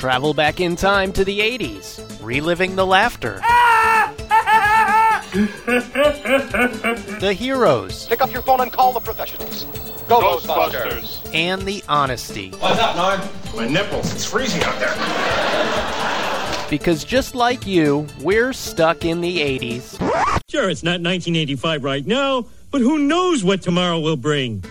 Travel back in time to the 80s, reliving the laughter. the heroes. Pick up your phone and call the professionals. Go, Ghostbusters. And the honesty. What's up, Norm? My nipples. It's freezing out there. Because just like you, we're stuck in the 80s. Sure, it's not 1985 right now, but who knows what tomorrow will bring?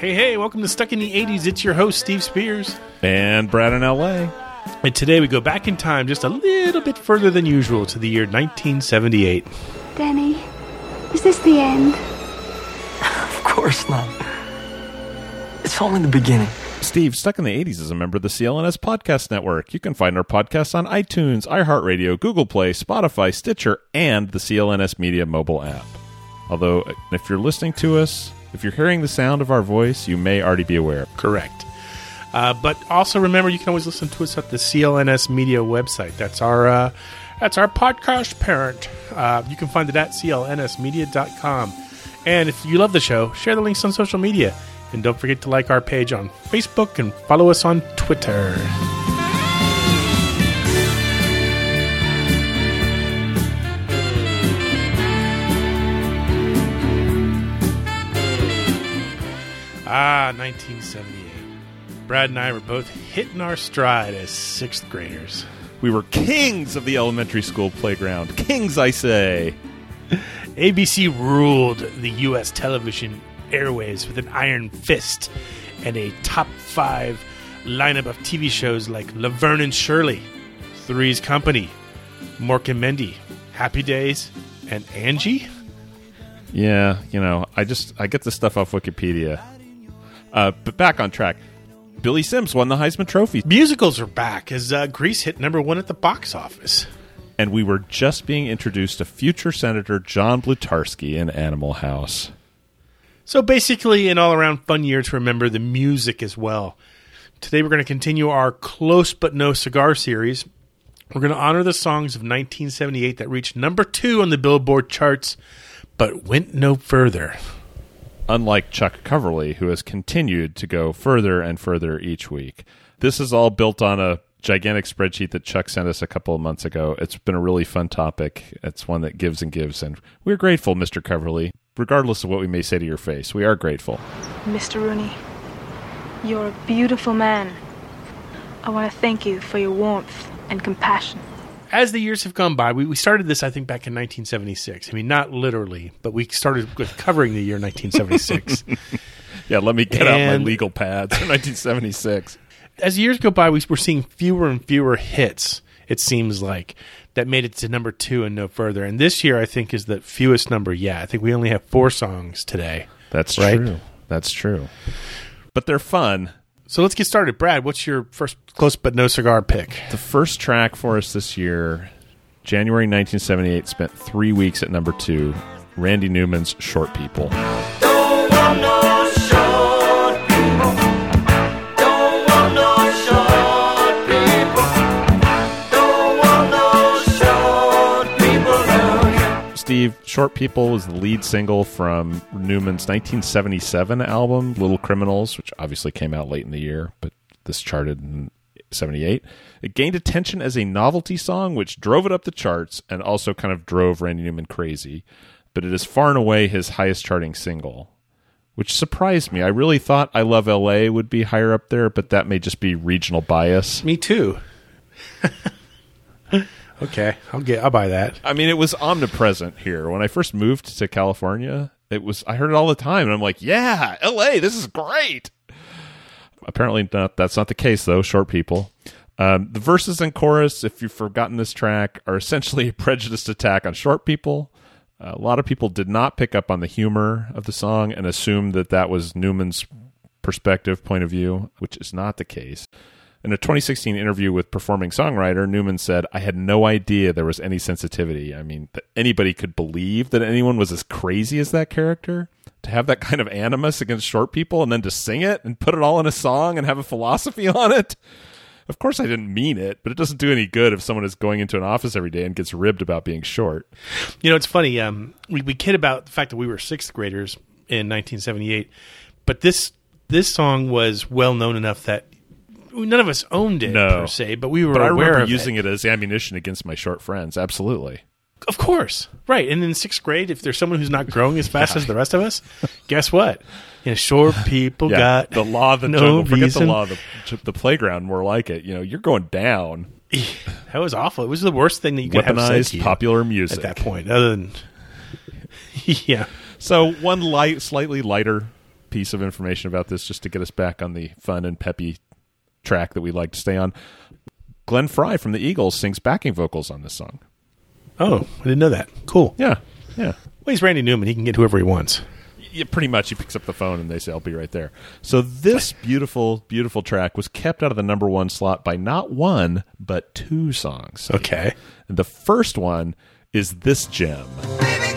Hey, hey, welcome to Stuck in the 80s. It's your host, Steve Spears. And Brad in LA. And today we go back in time just a little bit further than usual to the year 1978. Denny, is this the end? Of course not. It's only the beginning. Steve, Stuck in the 80s is a member of the CLNS Podcast Network. You can find our podcasts on iTunes, iHeartRadio, Google Play, Spotify, Stitcher, and the CLNS Media mobile app. Although, if you're listening to us, if you're hearing the sound of our voice, you may already be aware. Correct. Uh, but also remember, you can always listen to us at the CLNS Media website. That's our uh, that's our podcast parent. Uh, you can find it at clnsmedia.com. And if you love the show, share the links on social media. And don't forget to like our page on Facebook and follow us on Twitter. Ah, 1978. Brad and I were both hitting our stride as sixth graders. We were kings of the elementary school playground. Kings, I say. ABC ruled the U.S. television airways with an iron fist and a top five lineup of TV shows like Laverne and Shirley, Three's Company, Mork and Mindy, Happy Days, and Angie. Yeah, you know, I just I get this stuff off Wikipedia. Uh, but back on track. Billy Sims won the Heisman Trophy, Musicals are back as uh, Grease hit number one at the box office. and we were just being introduced to future Senator John Blutarsky in Animal House. So basically, an all around fun year to remember the music as well. Today, we're going to continue our Close But No Cigar series. We're going to honor the songs of 1978 that reached number two on the Billboard charts, but went no further. Unlike Chuck Coverly, who has continued to go further and further each week. This is all built on a gigantic spreadsheet that Chuck sent us a couple of months ago. It's been a really fun topic. It's one that gives and gives, and we're grateful, Mr. Coverly. Regardless of what we may say to your face, we are grateful. Mr. Rooney, you're a beautiful man. I want to thank you for your warmth and compassion. As the years have gone by, we, we started this, I think, back in 1976. I mean, not literally, but we started with covering the year 1976. Yeah, let me get out my legal pads. 1976. as years go by, we, we're seeing fewer and fewer hits. It seems like that made it to number two and no further. And this year, I think, is the fewest number yet. I think we only have four songs today. That's Right. true. That's true. But they're fun. So let's get started. Brad, what's your first close but no cigar pick? The first track for us this year, January 1978, spent three weeks at number two. Randy Newman's Short People. Steve, Short People was the lead single from Newman's 1977 album, Little Criminals, which obviously came out late in the year, but this charted in 78. It gained attention as a novelty song, which drove it up the charts and also kind of drove Randy Newman crazy. But it is far and away his highest charting single, which surprised me. I really thought I Love LA would be higher up there, but that may just be regional bias. Me too. okay, I'll get. I'll buy that. I mean, it was omnipresent here. When I first moved to California, it was I heard it all the time, and I'm like, "Yeah, L.A., this is great." Apparently, not. That's not the case, though. Short people. Um, the verses and chorus, if you've forgotten this track, are essentially a prejudiced attack on short people. a lot of people did not pick up on the humor of the song and assumed that that was Newman's perspective point of view, which is not the case. In a 2016 interview with performing songwriter, Newman said, I had no idea there was any sensitivity. I mean, that anybody could believe that anyone was as crazy as that character. To have that kind of animus against short people and then to sing it and put it all in a song and have a philosophy on it. Of course, I didn't mean it, but it doesn't do any good if someone is going into an office every day and gets ribbed about being short. You know, it's funny. Um, we, we kid about the fact that we were sixth graders in 1978, but this this song was well known enough that none of us owned it No. per se, but we were But I aware remember of using it. it as ammunition against my short friends. Absolutely. Of course, right. And in sixth grade, if there's someone who's not growing as fast as the rest of us, guess what? You know, short people Yeah, got the law of the no jungle. Forget reason. the law of the, the playground. More like it. You know, you're going down. That was awful. It was the worst thing that you could have said to you popular music. at that point. Other than, yeah, So one light, slightly lighter piece of information about this, just to get us back on the fun and peppy track that we like to stay on. Glenn Frey from the Eagles sings backing vocals on this song. Oh, I didn't know that. Cool. Yeah, yeah. Well, he's Randy Newman. He can get whoever he wants. Yeah, pretty much. He picks up the phone and they say, "I'll be right there." So this beautiful, beautiful track was kept out of the number one slot by not one but two songs. Okay. And the first one is this gem. Baby,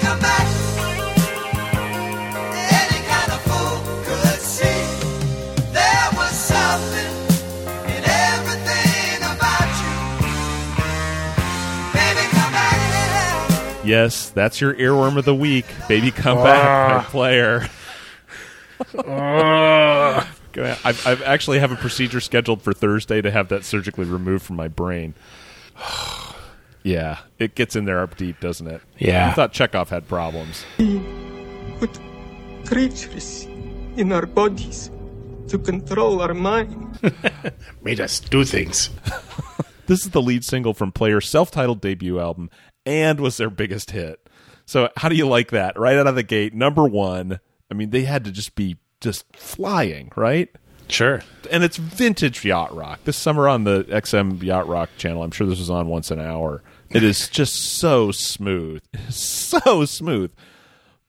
Yes, that's your earworm of the week. Baby, come ah. back, player. Ah. Gonna- I've, I've actually have a procedure scheduled for Thursday to have that surgically removed from my brain. yeah, it gets in there up deep, doesn't it? Yeah. I thought Chekov had problems. Put creatures in our bodies to control our mind. Made us do things. This is the lead single from Player's self-titled debut album and was their biggest hit. So how do you like that? Right out of the gate, number one. I mean, they had to just be just flying, right? Sure. and it's vintage yacht rock. This summer on the XM Yacht Rock channel, I'm sure this was on once an hour. It is just so smooth, so smooth.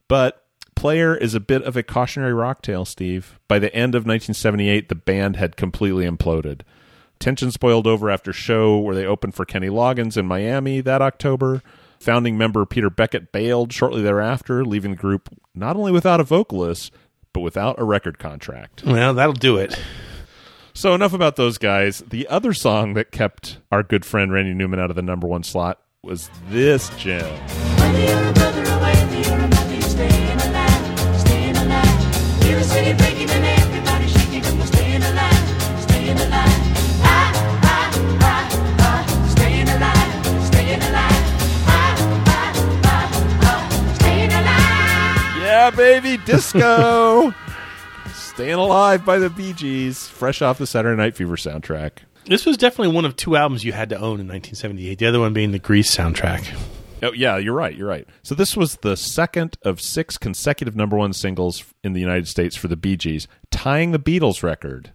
But Player is a bit of a cautionary rock tale, Steve. By the end of 1978, the band had completely imploded. Tensions boiled over after show where they opened for Kenny Loggins in Miami that October. Founding member Peter Beckett bailed shortly thereafter, leaving the group not only without a vocalist, but without a record contract. Well, that'll do it. So enough about those guys. The other song that kept our good friend Randy Newman out of the number one slot was this gem. Yeah, baby, disco. Staying Alive by the Bee Gees, fresh off the Saturday Night Fever soundtrack. This was definitely one of two albums you had to own in 1978. The other one being the Grease soundtrack. Oh, yeah, you're right. You're right. So this was the second of six consecutive number one singles in the United States for the Bee Gees, tying the Beatles record.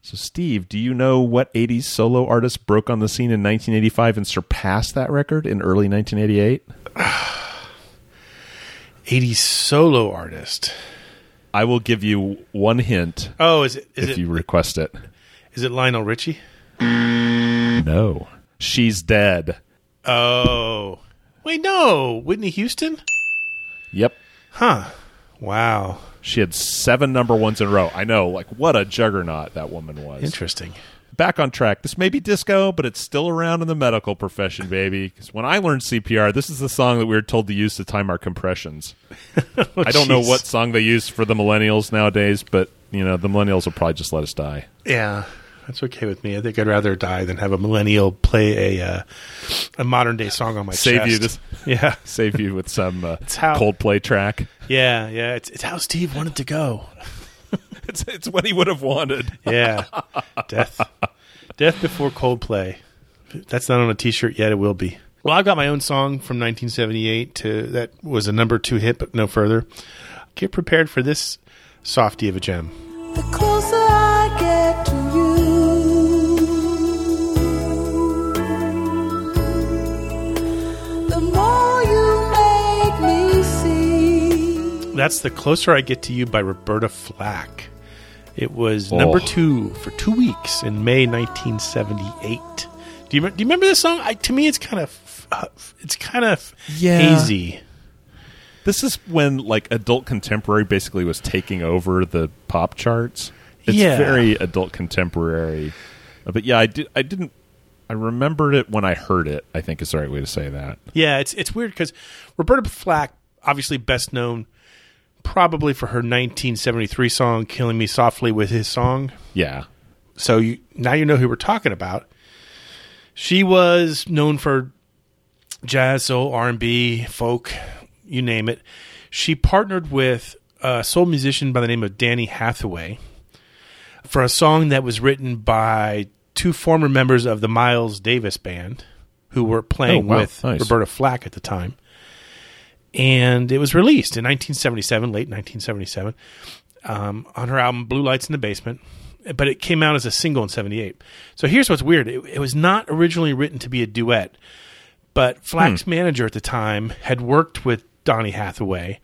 So, Steve, do you know what 80s solo artist broke on the scene in 1985 and surpassed that record in early 1988? 80s solo artist. I will give you one hint Oh, is it is if it you request it. is it Lionel Richie? No. She's dead. Oh. Wait, no. Whitney Houston? Yep. Huh. Wow. She had seven number ones in a row. I know, like, what a juggernaut that woman was. Interesting. Back on track. This may be disco, but it's still around in the medical profession, baby. Because when I learned CPR, this is the song that we were told to use to time our compressions. I don't know what song they use for the millennials nowadays, but, you know, the millennials will probably just let us die. Yeah. That's okay with me. I think I'd rather die than have a millennial play a uh, a modern day song on my Save chest. you this- Yeah. Save you with some uh, how- Coldplay track. Yeah, yeah. It's it's how Steve wanted to go. It's, it's what he would have wanted. Yeah. Death. Death before Coldplay. If That's not on a t-shirt yet. It will be. Well, I've got my own song from 1978 to that was a number 2 hit but no further. Get prepared for this softy of a gem. That's The Closer I Get to You by Roberta Flack. It was number Oh. two for two weeks in May 1978. Do you, do you remember this song? I, to me, it's kind of uh, it's kind of Yeah. hazy. This is when like adult contemporary basically was taking over the pop charts. It's Yeah. very adult contemporary. Uh, But yeah, I did I didn't I remembered it when I heard it, I think is the right way to say that. Yeah, it's it's weird because Roberta Flack, obviously best known probably for her 1973 song "Killing Me Softly" with his song. Yeah. So you, now you know who we're talking about. She was known for jazz, soul, R and B, folk, you name it. She partnered with a soul musician by the name of Donny Hathaway for a song that was written by two former members of the Miles Davis band who were playing Oh, wow. with Nice. Roberta Flack at the time. And it was released in 1977, late 1977, um, on her album Blue Lights in the Basement. But it came out as a single in 78. So here's what's weird it, it was not originally written to be a duet, but Flack's manager at the time had worked with Donny Hathaway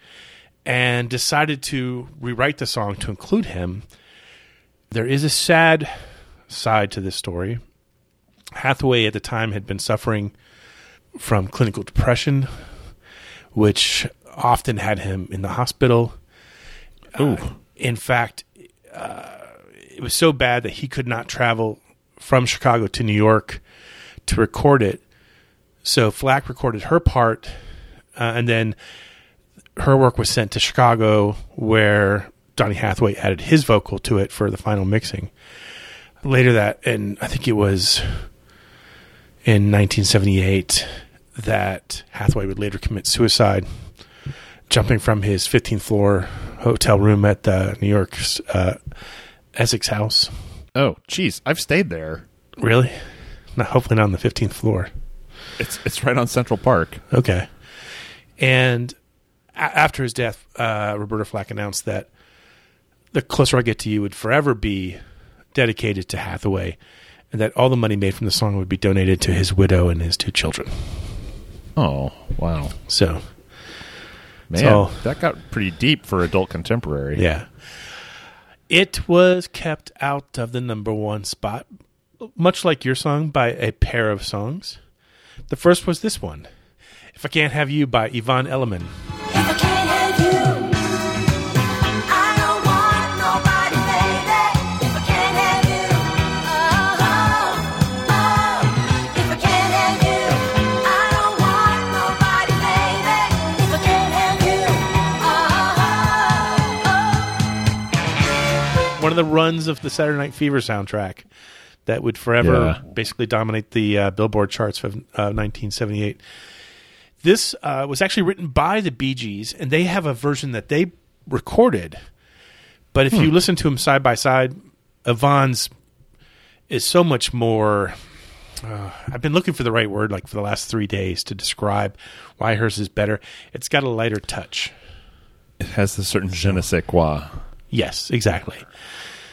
and decided to rewrite the song to include him. There is a sad side to this story. Hathaway at the time had been suffering from clinical depression, which often had him in the hospital. Uh, in fact, uh, it was so bad that he could not travel from Chicago to New York to record it. So Flack recorded her part, uh, and then her work was sent to Chicago, where Donny Hathaway added his vocal to it for the final mixing. Later that, and I think it was in 1978 that Hathaway would later commit suicide, jumping from his 15th floor hotel room at the New York's uh, Essex House. Oh, geez, I've stayed there. Really? No, hopefully not on the 15th floor. It's it's right on Central Park. Okay. And a- after his death, uh, Roberta Flack announced that The Closer I Get to You would forever be dedicated to Hathaway and that all the money made from the song would be donated to his widow and his two children. Oh, wow. So, Man, So- that got pretty deep for adult contemporary. yeah. It was kept out of the number one spot, much like your song, by a pair of songs. The first was this one If I Can't Have You by Yvonne Elliman. One of the runs of the Saturday Night Fever soundtrack that would forever Yeah. basically dominate the uh, Billboard charts of uh, 1978. This uh, was actually written by the Bee Gees, and they have a version that they recorded. But if you listen to them side by side, Yvonne's is so much more. Uh, I've been looking for the right word, like for the last three days, to describe why hers is better. It's got a lighter touch. It has a certain je ne sais quoi. Yes, exactly.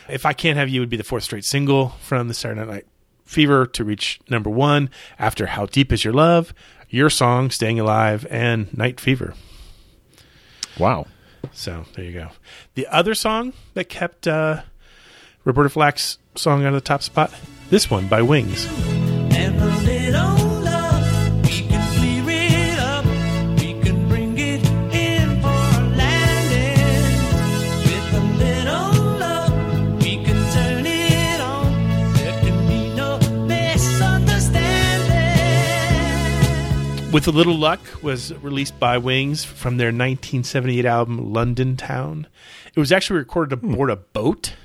If I Can't Have You would be the fourth straight single from the Saturday Night Fever to reach number one after How Deep Is Your Love, Your Song, Staying Alive, and Night Fever. Wow. So there you go. The other song that kept uh, Roberta Flack's song out of the top spot, this one by Wings. With a Little Luck was released by Wings from their 1978 album London Town. It was actually recorded hmm. aboard a boat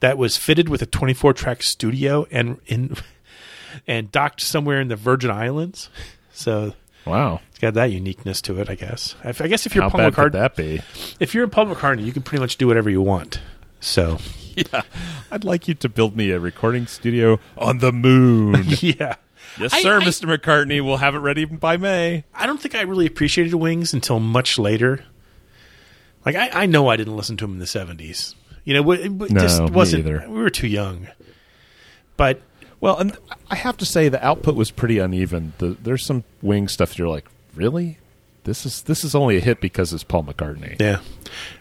that was fitted with a 24 track studio and in and docked somewhere in the Virgin Islands. So Wow. it's got that uniqueness to it, I guess. I I guess if you're How Paul bad McCartney, that be? if you're in Paul McCartney, you can pretty much do whatever you want. So Yeah. I'd like you to build me a recording studio on the moon. yeah. yes, I- sir, I- Mr. McCartney. We'll have it ready by May. I don't think I really appreciated Wings until much later. Like I, I know I didn't listen to him in the seventies. You know, it, it No, just me wasn't. either. We were too young. But Well, and I have to say the output was pretty uneven. The, there's some wing stuff you're like, really? this is this is only a hit because it's Paul McCartney. Yeah,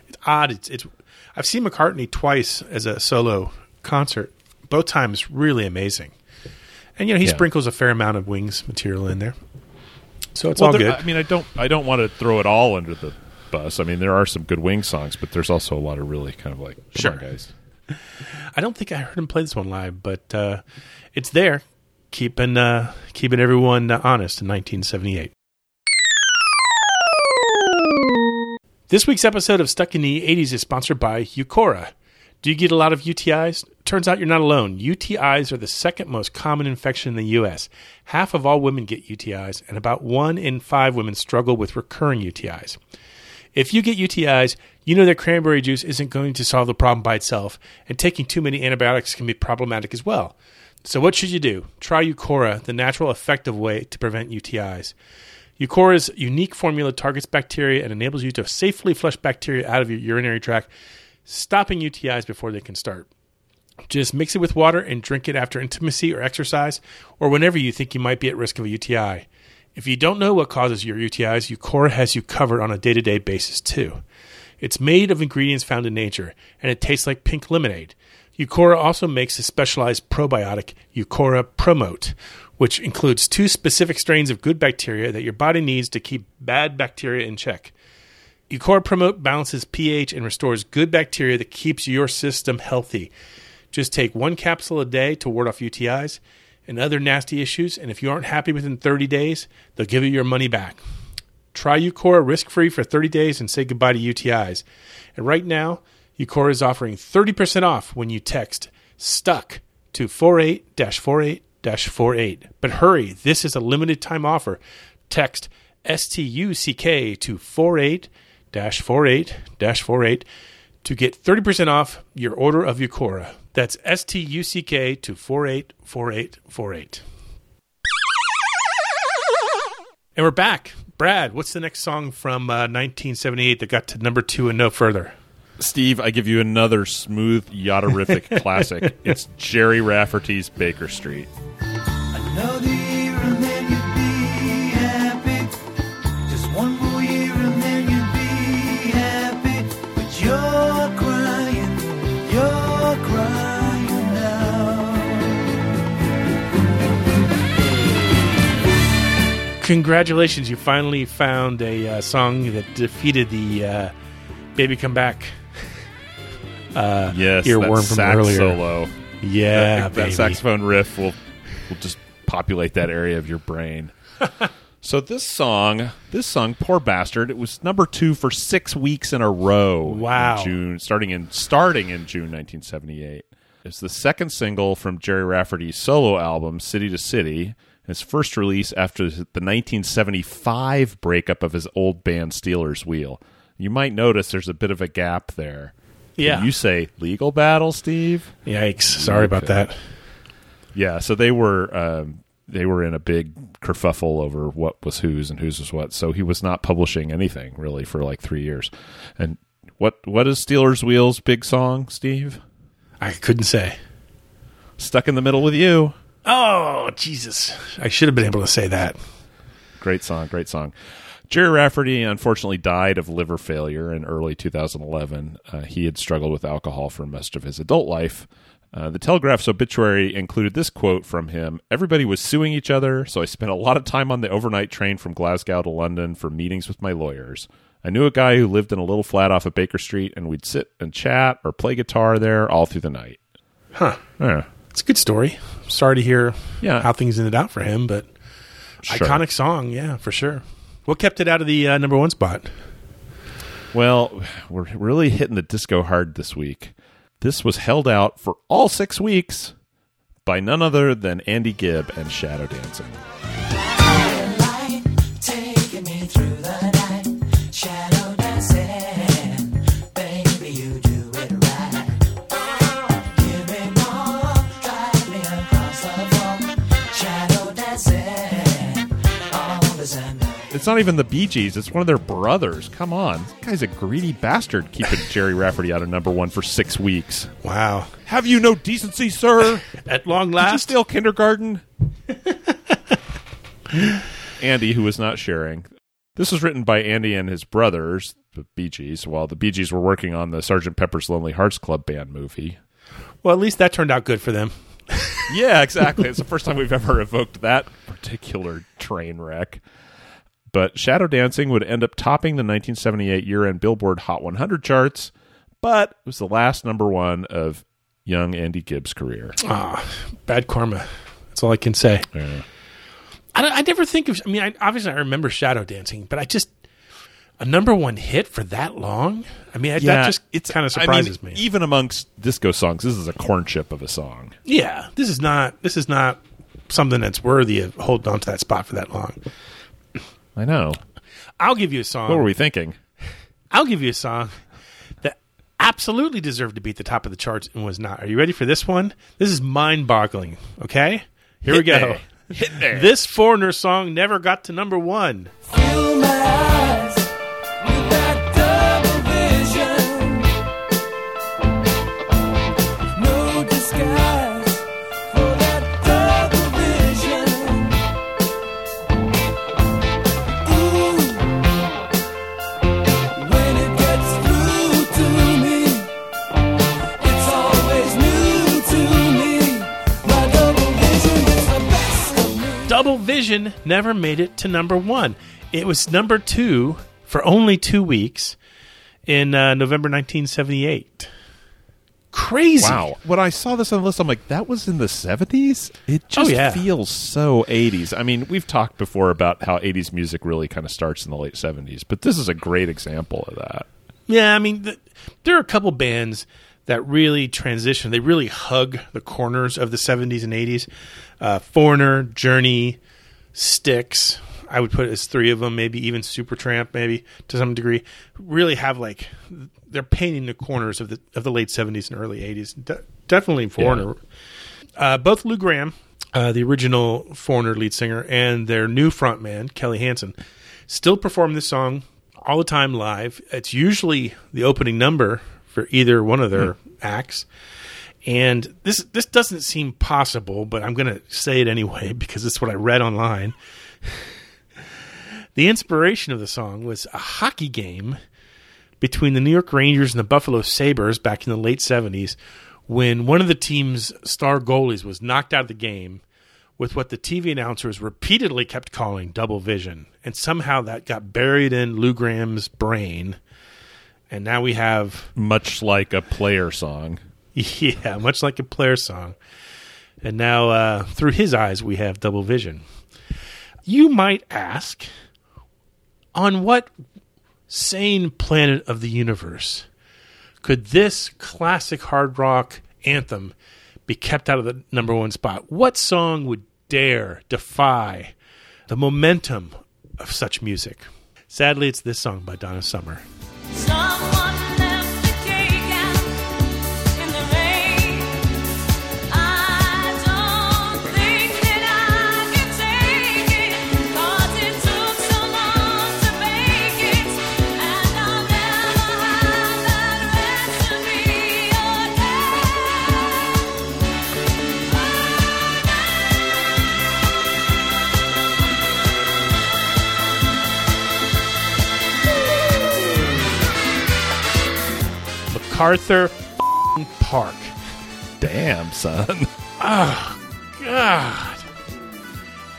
it's odd. It's it's. I've seen McCartney twice as a solo concert. Both times really amazing, and you know he Yeah. sprinkles a fair amount of Wings material in there, so it's Well, all there- good. I mean, I don't I don't want to throw it all under the bus. I mean, there are some good Wing songs, but there's also a lot of really kind of like Sure. guys. I don't think I heard him play this one live, but uh, it's there, keeping uh, keeping everyone uh, honest in 1978. This week's episode of Stuck in the 80s is sponsored by Uqora. Do you get a lot of UTIs? Turns out you're not alone. UTIs are the second most common infection in the U.S. Half of all women get UTIs, and about one in five women struggle with recurring UTIs. If you get UTIs, you know that cranberry juice isn't going to solve the problem by itself, and taking too many antibiotics can be problematic as well. So, what should you do? Try Uqora, the natural, effective way to prevent UTIs. Uqora's unique formula targets bacteria and enables you to safely flush bacteria out of your urinary tract, stopping UTIs before they can start. Just mix it with water and drink it after intimacy or exercise, or whenever you think you might be at risk of a UTI. If you don't know what causes your UTIs, Uqora has you covered on a day to day basis too. It's made of ingredients found in nature, and it tastes like pink lemonade. Uqora also makes a specialized probiotic, Uqora Promote, which includes two specific strains of good bacteria that your body needs to keep bad bacteria in check. Uqora Promote balances pH and restores good bacteria that keeps your system healthy. Just take one capsule a day to ward off UTIs and other nasty issues, and if you aren't happy within 30 days, they'll give you your money back. Try Uqora risk free for 30 days and say goodbye to UTIs. And right now, Uqora is offering 30% off when you text STUCK to 48 48 48. But hurry, this is a limited time offer. Text STUCK to 48 48 48 to get 30% off your order of Uqora. That's STUCK to 48 48 48. And we're back. Brad, what's the next song from uh, 1978 that got to number two and no further? Steve, I give you another smooth yachterific classic. It's Gerry Rafferty's Baker Street. Another year and then you'd be happy. Just one more year and then you'd be happy. But you're crying, you're crying now. Congratulations, you finally found a uh, song that defeated the uh, Baby Come Back uh, Yes, earworm from sax earlier. solo. Yeah, that, baby. that saxophone riff will will just populate that area of your brain. so this song, this song, poor bastard, it was number two for six weeks in a row. in Wow. June starting in starting in June 1978. It's the second single from Gerry Rafferty's solo album City to City. His first release after the 1975 breakup of his old band Stealers Wheel. You might notice there's a bit of a gap there. Can Yeah. you say legal battle, Steve? Yikes! Sorry about that. Yeah, so they were um, they were in a big kerfuffle over what was whose and whose was what. So he was not publishing anything really for like three years. And what what is Stealers Wheels' big song, Steve? I couldn't say. Stuck in the middle with you. Oh Jesus! I should have been able to say that. Great song, great song. Gerry Rafferty unfortunately died of liver failure in early 2011. Uh, he had struggled with alcohol for most of his adult life. Uh, the Telegraph's obituary included this quote from him Everybody was suing each other, so I spent a lot of time on the overnight train from Glasgow to London for meetings with my lawyers. I knew a guy who lived in a little flat off of Baker Street, and we'd sit and chat or play guitar there all through the night. Huh? Yeah. It's a good story. Sorry to hear Yeah. how things ended out for him, but Sure. iconic song, yeah, for sure. What kept it out of the uh, number one spot? Well, we're really hitting the disco hard this week. This was held out for all six weeks by none other than Andy Gibb and Shadow Dancing. It's not even the Bee Gees, it's one of their brothers. Come on. This guy's a greedy bastard keeping Gerry Rafferty out of number one for six weeks. Wow! Have you no decency, sir? At long Did you last, steal kindergarten? Andy, who was not sharing, This was written by Andy and his brothers, the Bee Gees, while the Bee Gees were working on the Sgt. Pepper's Lonely Hearts Club Band movie. Well, at least that turned out good for them. Yeah, exactly. it's the first time we've ever evoked that particular train wreck. But Shadow Dancing would end up topping the 1978 year end Billboard Hot 100 charts, but it was the last number one of young Andy Gibbs' career. Ah, bad karma. That's all I can say. Yeah. I, I never think of. I mean, I, obviously, I remember Shadow Dancing, but I just a number one hit for that long. I mean, that just it's kind of I mean, surprises me. Even amongst disco songs, this is a corn chip of a song. Yeah, this is not. This is not something that's worthy of holding on to that spot for that long. I know. I'll give you a song. What were we thinking? I'll give you a song that absolutely deserved to be at the top of the charts and was not. Are you ready for this one? This is mind-boggling. Okay, here we go. me. Hit me. This foreigner song never got to number one. Vision never made it to number one. It was number two for only two weeks in uh, November 1978. Crazy. Wow. When I saw this on the list, I'm like, that was in the 70s? It just Oh, yeah. feels so 80s. I mean, we've talked before about how 80s music really kind of starts in the late 70s, but this is a great example of that. Yeah, I mean, th- there are a couple bands that really transition. They really hug the corners of the 70s and 80s. Uh, Foreigner, Journey, Styx. I would put it as three of them, maybe even Supertramp, maybe to some degree. Really have like they're painting the corners of the of the late 70s and early 80s. De- definitely Foreigner. Uh, both Lou Gramm, uh, the original Foreigner lead singer, and their new frontman Kelly Hansen, still perform this song all the time live. It's usually the opening number for either one of their acts. And this this doesn't seem possible, but I'm going to say it anyway because it's what I read online. the inspiration of the song was a hockey game between the New York Rangers and the Buffalo Sabres back in the late 70s when one of the team's star goalies was knocked out of the game with what the TV announcers repeatedly kept calling double vision. And somehow that got buried in Lou Gramm's brain. And now we have, Much like a player song. yeah, much like a player song. And now uh, through his eyes, we have double vision. You might ask, on what sane planet of the universe could this classic hard rock anthem be kept out of the number one spot? What song would dare defy the momentum of such music? Sadly, it's this song by Donna Summer. Someone MacArthur Park. Damn, son. Oh, God.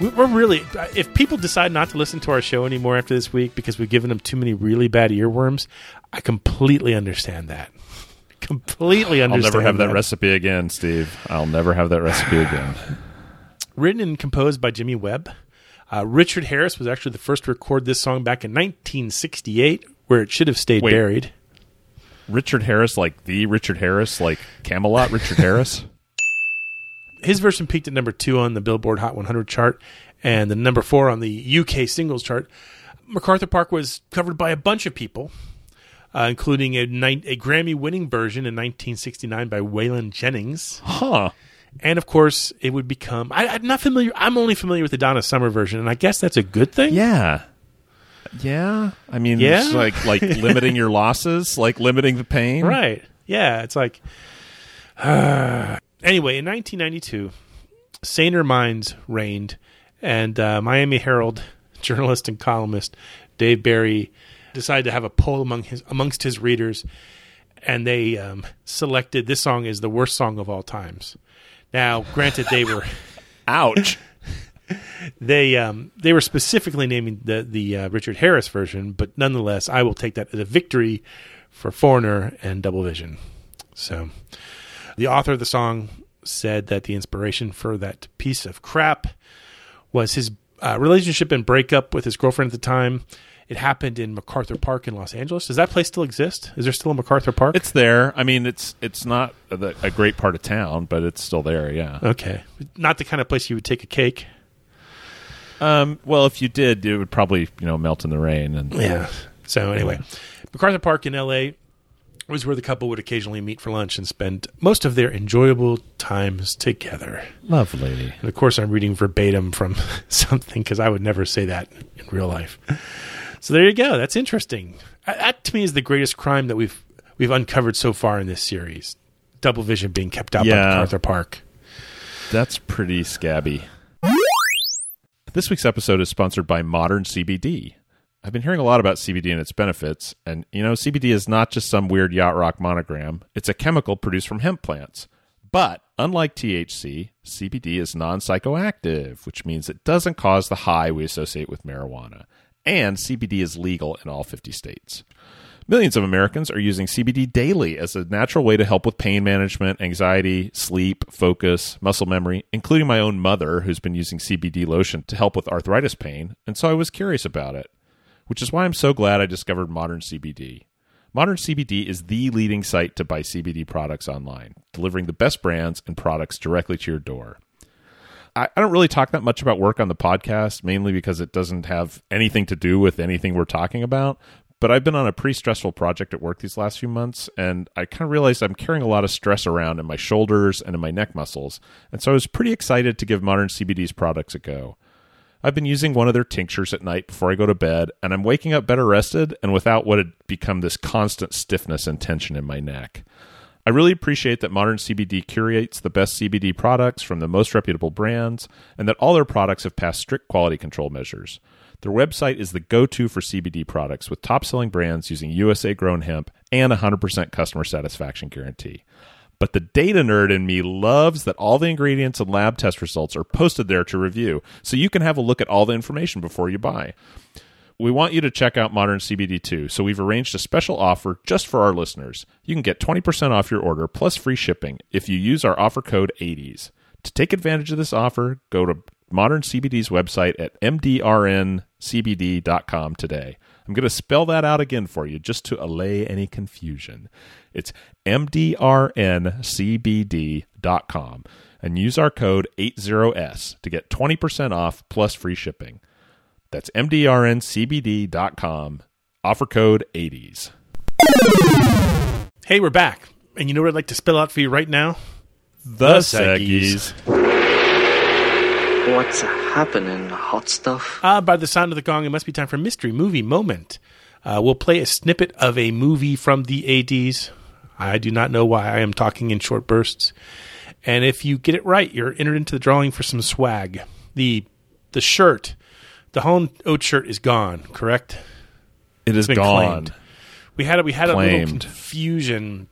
We- We're really. If people decide not to listen to our show anymore after this week because we've given them too many really bad earworms, I completely understand that. Completely understand. I'll never have that recipe again, Steve. I'll never have that recipe again. Written and composed by Jimmy Webb. Uh, Richard Harris was actually the first to record this song back in 1968, where it should have stayed Wait. buried. Richard Harris, like the Richard Harris, like Camelot Richard Harris. His version peaked at number two on the Billboard Hot 100 chart and the number four on the UK singles chart. MacArthur Park was covered by a bunch of people, uh, including a, ni- a Grammy winning version in 1969 by Waylon Jennings. Huh. And of course, it would become. I, I'm not familiar. I'm only familiar with the Donna Summer version, and I guess that's a good thing. Yeah. Yeah. I mean, Yeah? it's like like limiting your losses, like limiting the pain. Right. Yeah. It's like. anyway, in 1992, saner minds reigned, and uh, Miami Herald journalist and columnist Dave Barry decided to have a poll among his amongst his readers, and they um, selected this song as the worst song of all times. Now, granted, they were Ouch. They um, they were specifically naming the the uh, Richard Harris version, but nonetheless, I will take that as a victory for Foreigner and Double Vision. So, the author of the song said that the inspiration for that piece of crap was his uh, relationship and breakup with his girlfriend at the time. It happened in MacArthur Park in Los Angeles. Does that place still exist? Is there still a MacArthur Park? It's there. I mean, it's it's not a, a great part of town, but it's still there. Yeah. okay, not the kind of place you would take a cake. Um, well, if you did, it would probably you know melt in the rain. And Yeah. So anyway, MacArthur Park in L.A. was where the couple would occasionally meet for lunch and spend most of their enjoyable times together. Lovely. And of course, I'm reading verbatim from something because I would never say that in real life. So there you go. That's interesting. That to me is the greatest crime that we've we've uncovered so far in this series. Double vision being kept out by MacArthur Park. That's pretty scabby. This week's episode is sponsored by Modern CBD. I've been hearing a lot about CBD and its benefits, and you know, CBD is not just some weird yacht rock monogram, it's a chemical produced from hemp plants. But unlike THC, CBD is non psychoactive, which means it doesn't cause the high we associate with marijuana. And CBD is legal in all 50 states. Millions of Americans are using CBD daily as a natural way to help with pain management, anxiety, sleep, focus, muscle memory, including my own mother, who's been using CBD lotion to help with arthritis pain. And so I was curious about it, which is why I'm so glad I discovered Modern CBD. Modern CBD is the leading site to buy CBD products online, delivering the best brands and products directly to your door. I, don't really talk that much about work on the podcast, mainly because it doesn't have anything to do with anything we're talking about. But I've been on a pretty stressful project at work these last few months, and I kind of realized I'm carrying a lot of stress around in my shoulders and in my neck muscles. And so I was pretty excited to give Modern CBD's products a go. I've been using one of their tinctures at night before I go to bed, and I'm waking up better rested and without what had become this constant stiffness and tension in my neck. I really appreciate that Modern CBD curates the best CBD products from the most reputable brands, and that all their products have passed strict quality control measures. Their website is the go to for CBD products with top selling brands using USA grown hemp and 100% customer satisfaction guarantee. But the data nerd in me loves that all the ingredients and lab test results are posted there to review, so you can have a look at all the information before you buy. We want you to check out Modern CBD too, so we've arranged a special offer just for our listeners. You can get 20% off your order plus free shipping if you use our offer code 80s. To take advantage of this offer, go to Modern CBD's website at mdrncbd.com today. I'm going to spell that out again for you just to allay any confusion. It's mdrncbd.com and use our code 80s to get 20% off plus free shipping. That's mdrncbd.com. Offer code 80s. Hey, we're back. And you know what I'd like to spell out for you right now? The Seggies. What's happening, hot stuff? Ah, by the sound of the gong, it must be time for Mystery Movie Moment. Uh, we'll play a snippet of a movie from the 80s. I do not know why I am talking in short bursts. And if you get it right, you're entered into the drawing for some swag. The the shirt, the Hone Oat shirt is gone, correct? It is been gone. claimed. We had a, we had a little confusion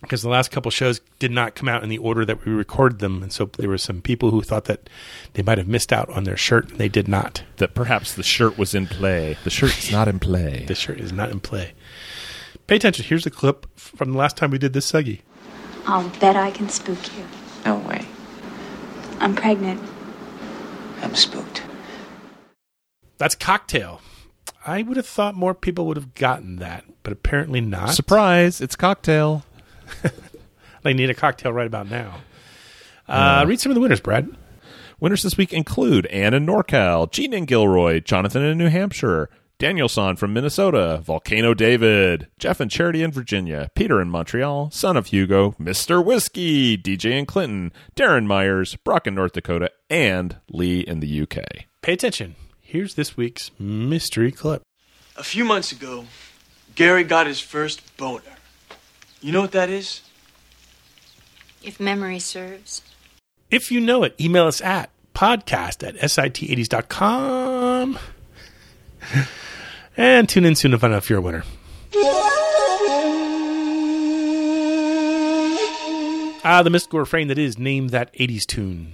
because the last couple shows did not come out in the order that we recorded them, and so there were some people who thought that they might have missed out on their shirt, and they did not. That perhaps the shirt was in play. The shirt is not in play. the shirt is not in play. Pay attention. Here's the clip from the last time we did this Seggy. I'll bet I can spook you. No way. I'm pregnant. I'm spooked. That's Cocktail. I would have thought more people would have gotten that, but apparently not. Surprise! It's cocktail. They need a cocktail right about now. Uh, read some of the winners, Brad. Winners this week include Anne in NorCal, Gene in Gilroy, Jonathan in New Hampshire, Danielson from Minnesota, Volcano David, Jeff and Charity in Virginia, Peter in Montreal, Son of Hugo, Mr. Whiskey, DJ in Clinton, Darren Myers, Brock in North Dakota, and Lee in the UK. Pay attention. Here's this week's mystery clip. A few months ago, Gary got his first boner. You know what that is? If memory serves. If you know it, email us at podcast at sit80s.com. And tune in soon to find out if you're a winner. Ah, the mystical refrain that is Name That 80s Tune.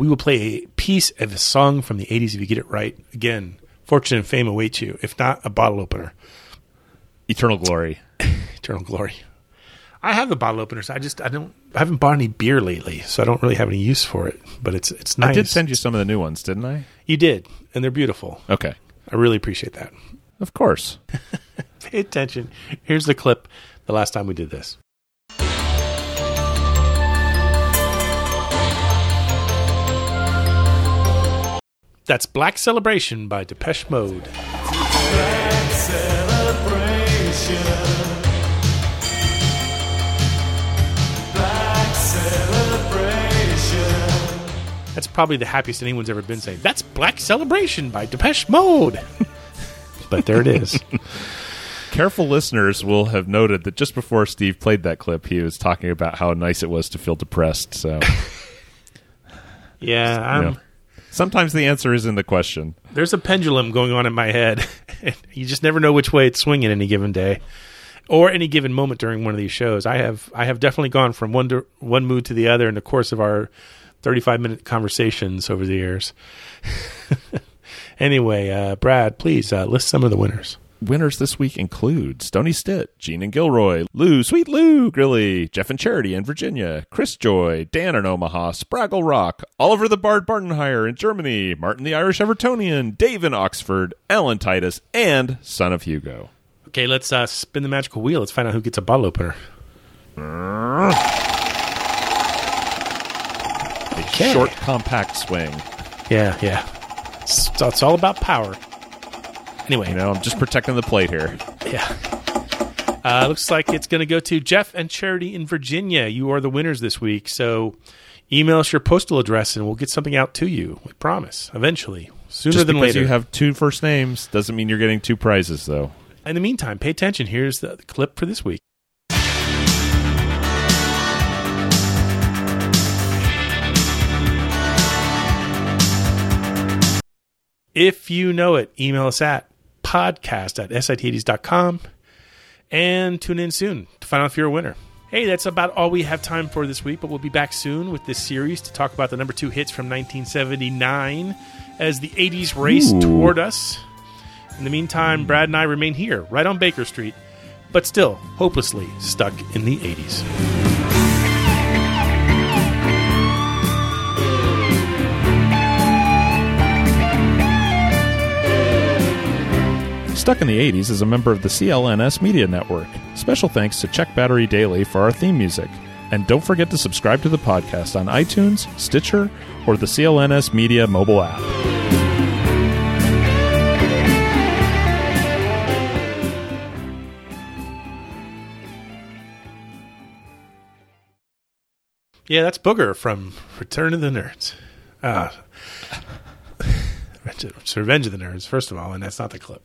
We will play a piece of a song from the 80s if you get it right. Again, fortune and fame await you. If not, a bottle opener. Eternal Glory. Eternal Glory. I have the bottle openers. I just I don't I haven't bought any beer lately, so I don't really have any use for it. But it's it's nice. I did send you some of the new ones, didn't I? You did, and they're beautiful. Okay. I really appreciate that. Of course. Pay attention. Here's the clip the last time we did this. That's Black Celebration by Depeche Mode. That's probably the happiest anyone's ever been saying. That's Black Celebration by Depeche Mode. but there it is. Careful listeners will have noted that just before Steve played that clip, he was talking about how nice it was to feel depressed. So, Yeah, you I'm, know, sometimes the answer is in the question. there's a pendulum going on in my head. you just never know which way it's swinging any given day, or any given moment during one of these shows. I have I have definitely gone from one to, one mood to the other in the course of our 35 minute conversations over the years. anyway, uh, Brad, please uh, list some of the winners. Winners this week include Stony Stitt, Gene and Gilroy, Lou, Sweet Lou, Grilly, Jeff and Charity in Virginia, Chris Joy, Dan in Omaha, Spraggle Rock, Oliver the Bard Bartenheier in Germany, Martin the Irish Evertonian, Dave in Oxford, Alan Titus, and Son of Hugo. Okay, let's uh, spin the magical wheel. Let's find out who gets a bottle opener. Okay. Short, compact swing. Yeah, yeah. It's, it's all about power. Anyway, You know, I'm just protecting the plate here. Yeah. Uh, looks like it's going to go to Jeff and Charity in Virginia. You are the winners this week. So email us your postal address and we'll get something out to you. We promise. Eventually. Sooner Just than because later. you have two first names doesn't mean you're getting two prizes, though. in the meantime, pay attention. Here's the, the clip for this week. If you know it, email us at podcast at sit80s.com and tune in soon to find out if you're a winner. Hey, that's about all we have time for this week, but we'll be back soon with this series to talk about the number two hits from 1979 as the 80s race Ooh. toward us. In the meantime, Brad and I remain here, right on Baker Street, but still hopelessly stuck in the 80s. Stuck in the 80s is a member of the CLNS Media Network. Special thanks to Check Battery Daily for our theme music. And don't forget to subscribe to the podcast on iTunes, Stitcher, or the CLNS Media mobile app. Yeah, that's Booger from Return of the Nerds. Uh, Revenge of the Nerds, first of all, and that's not the clip.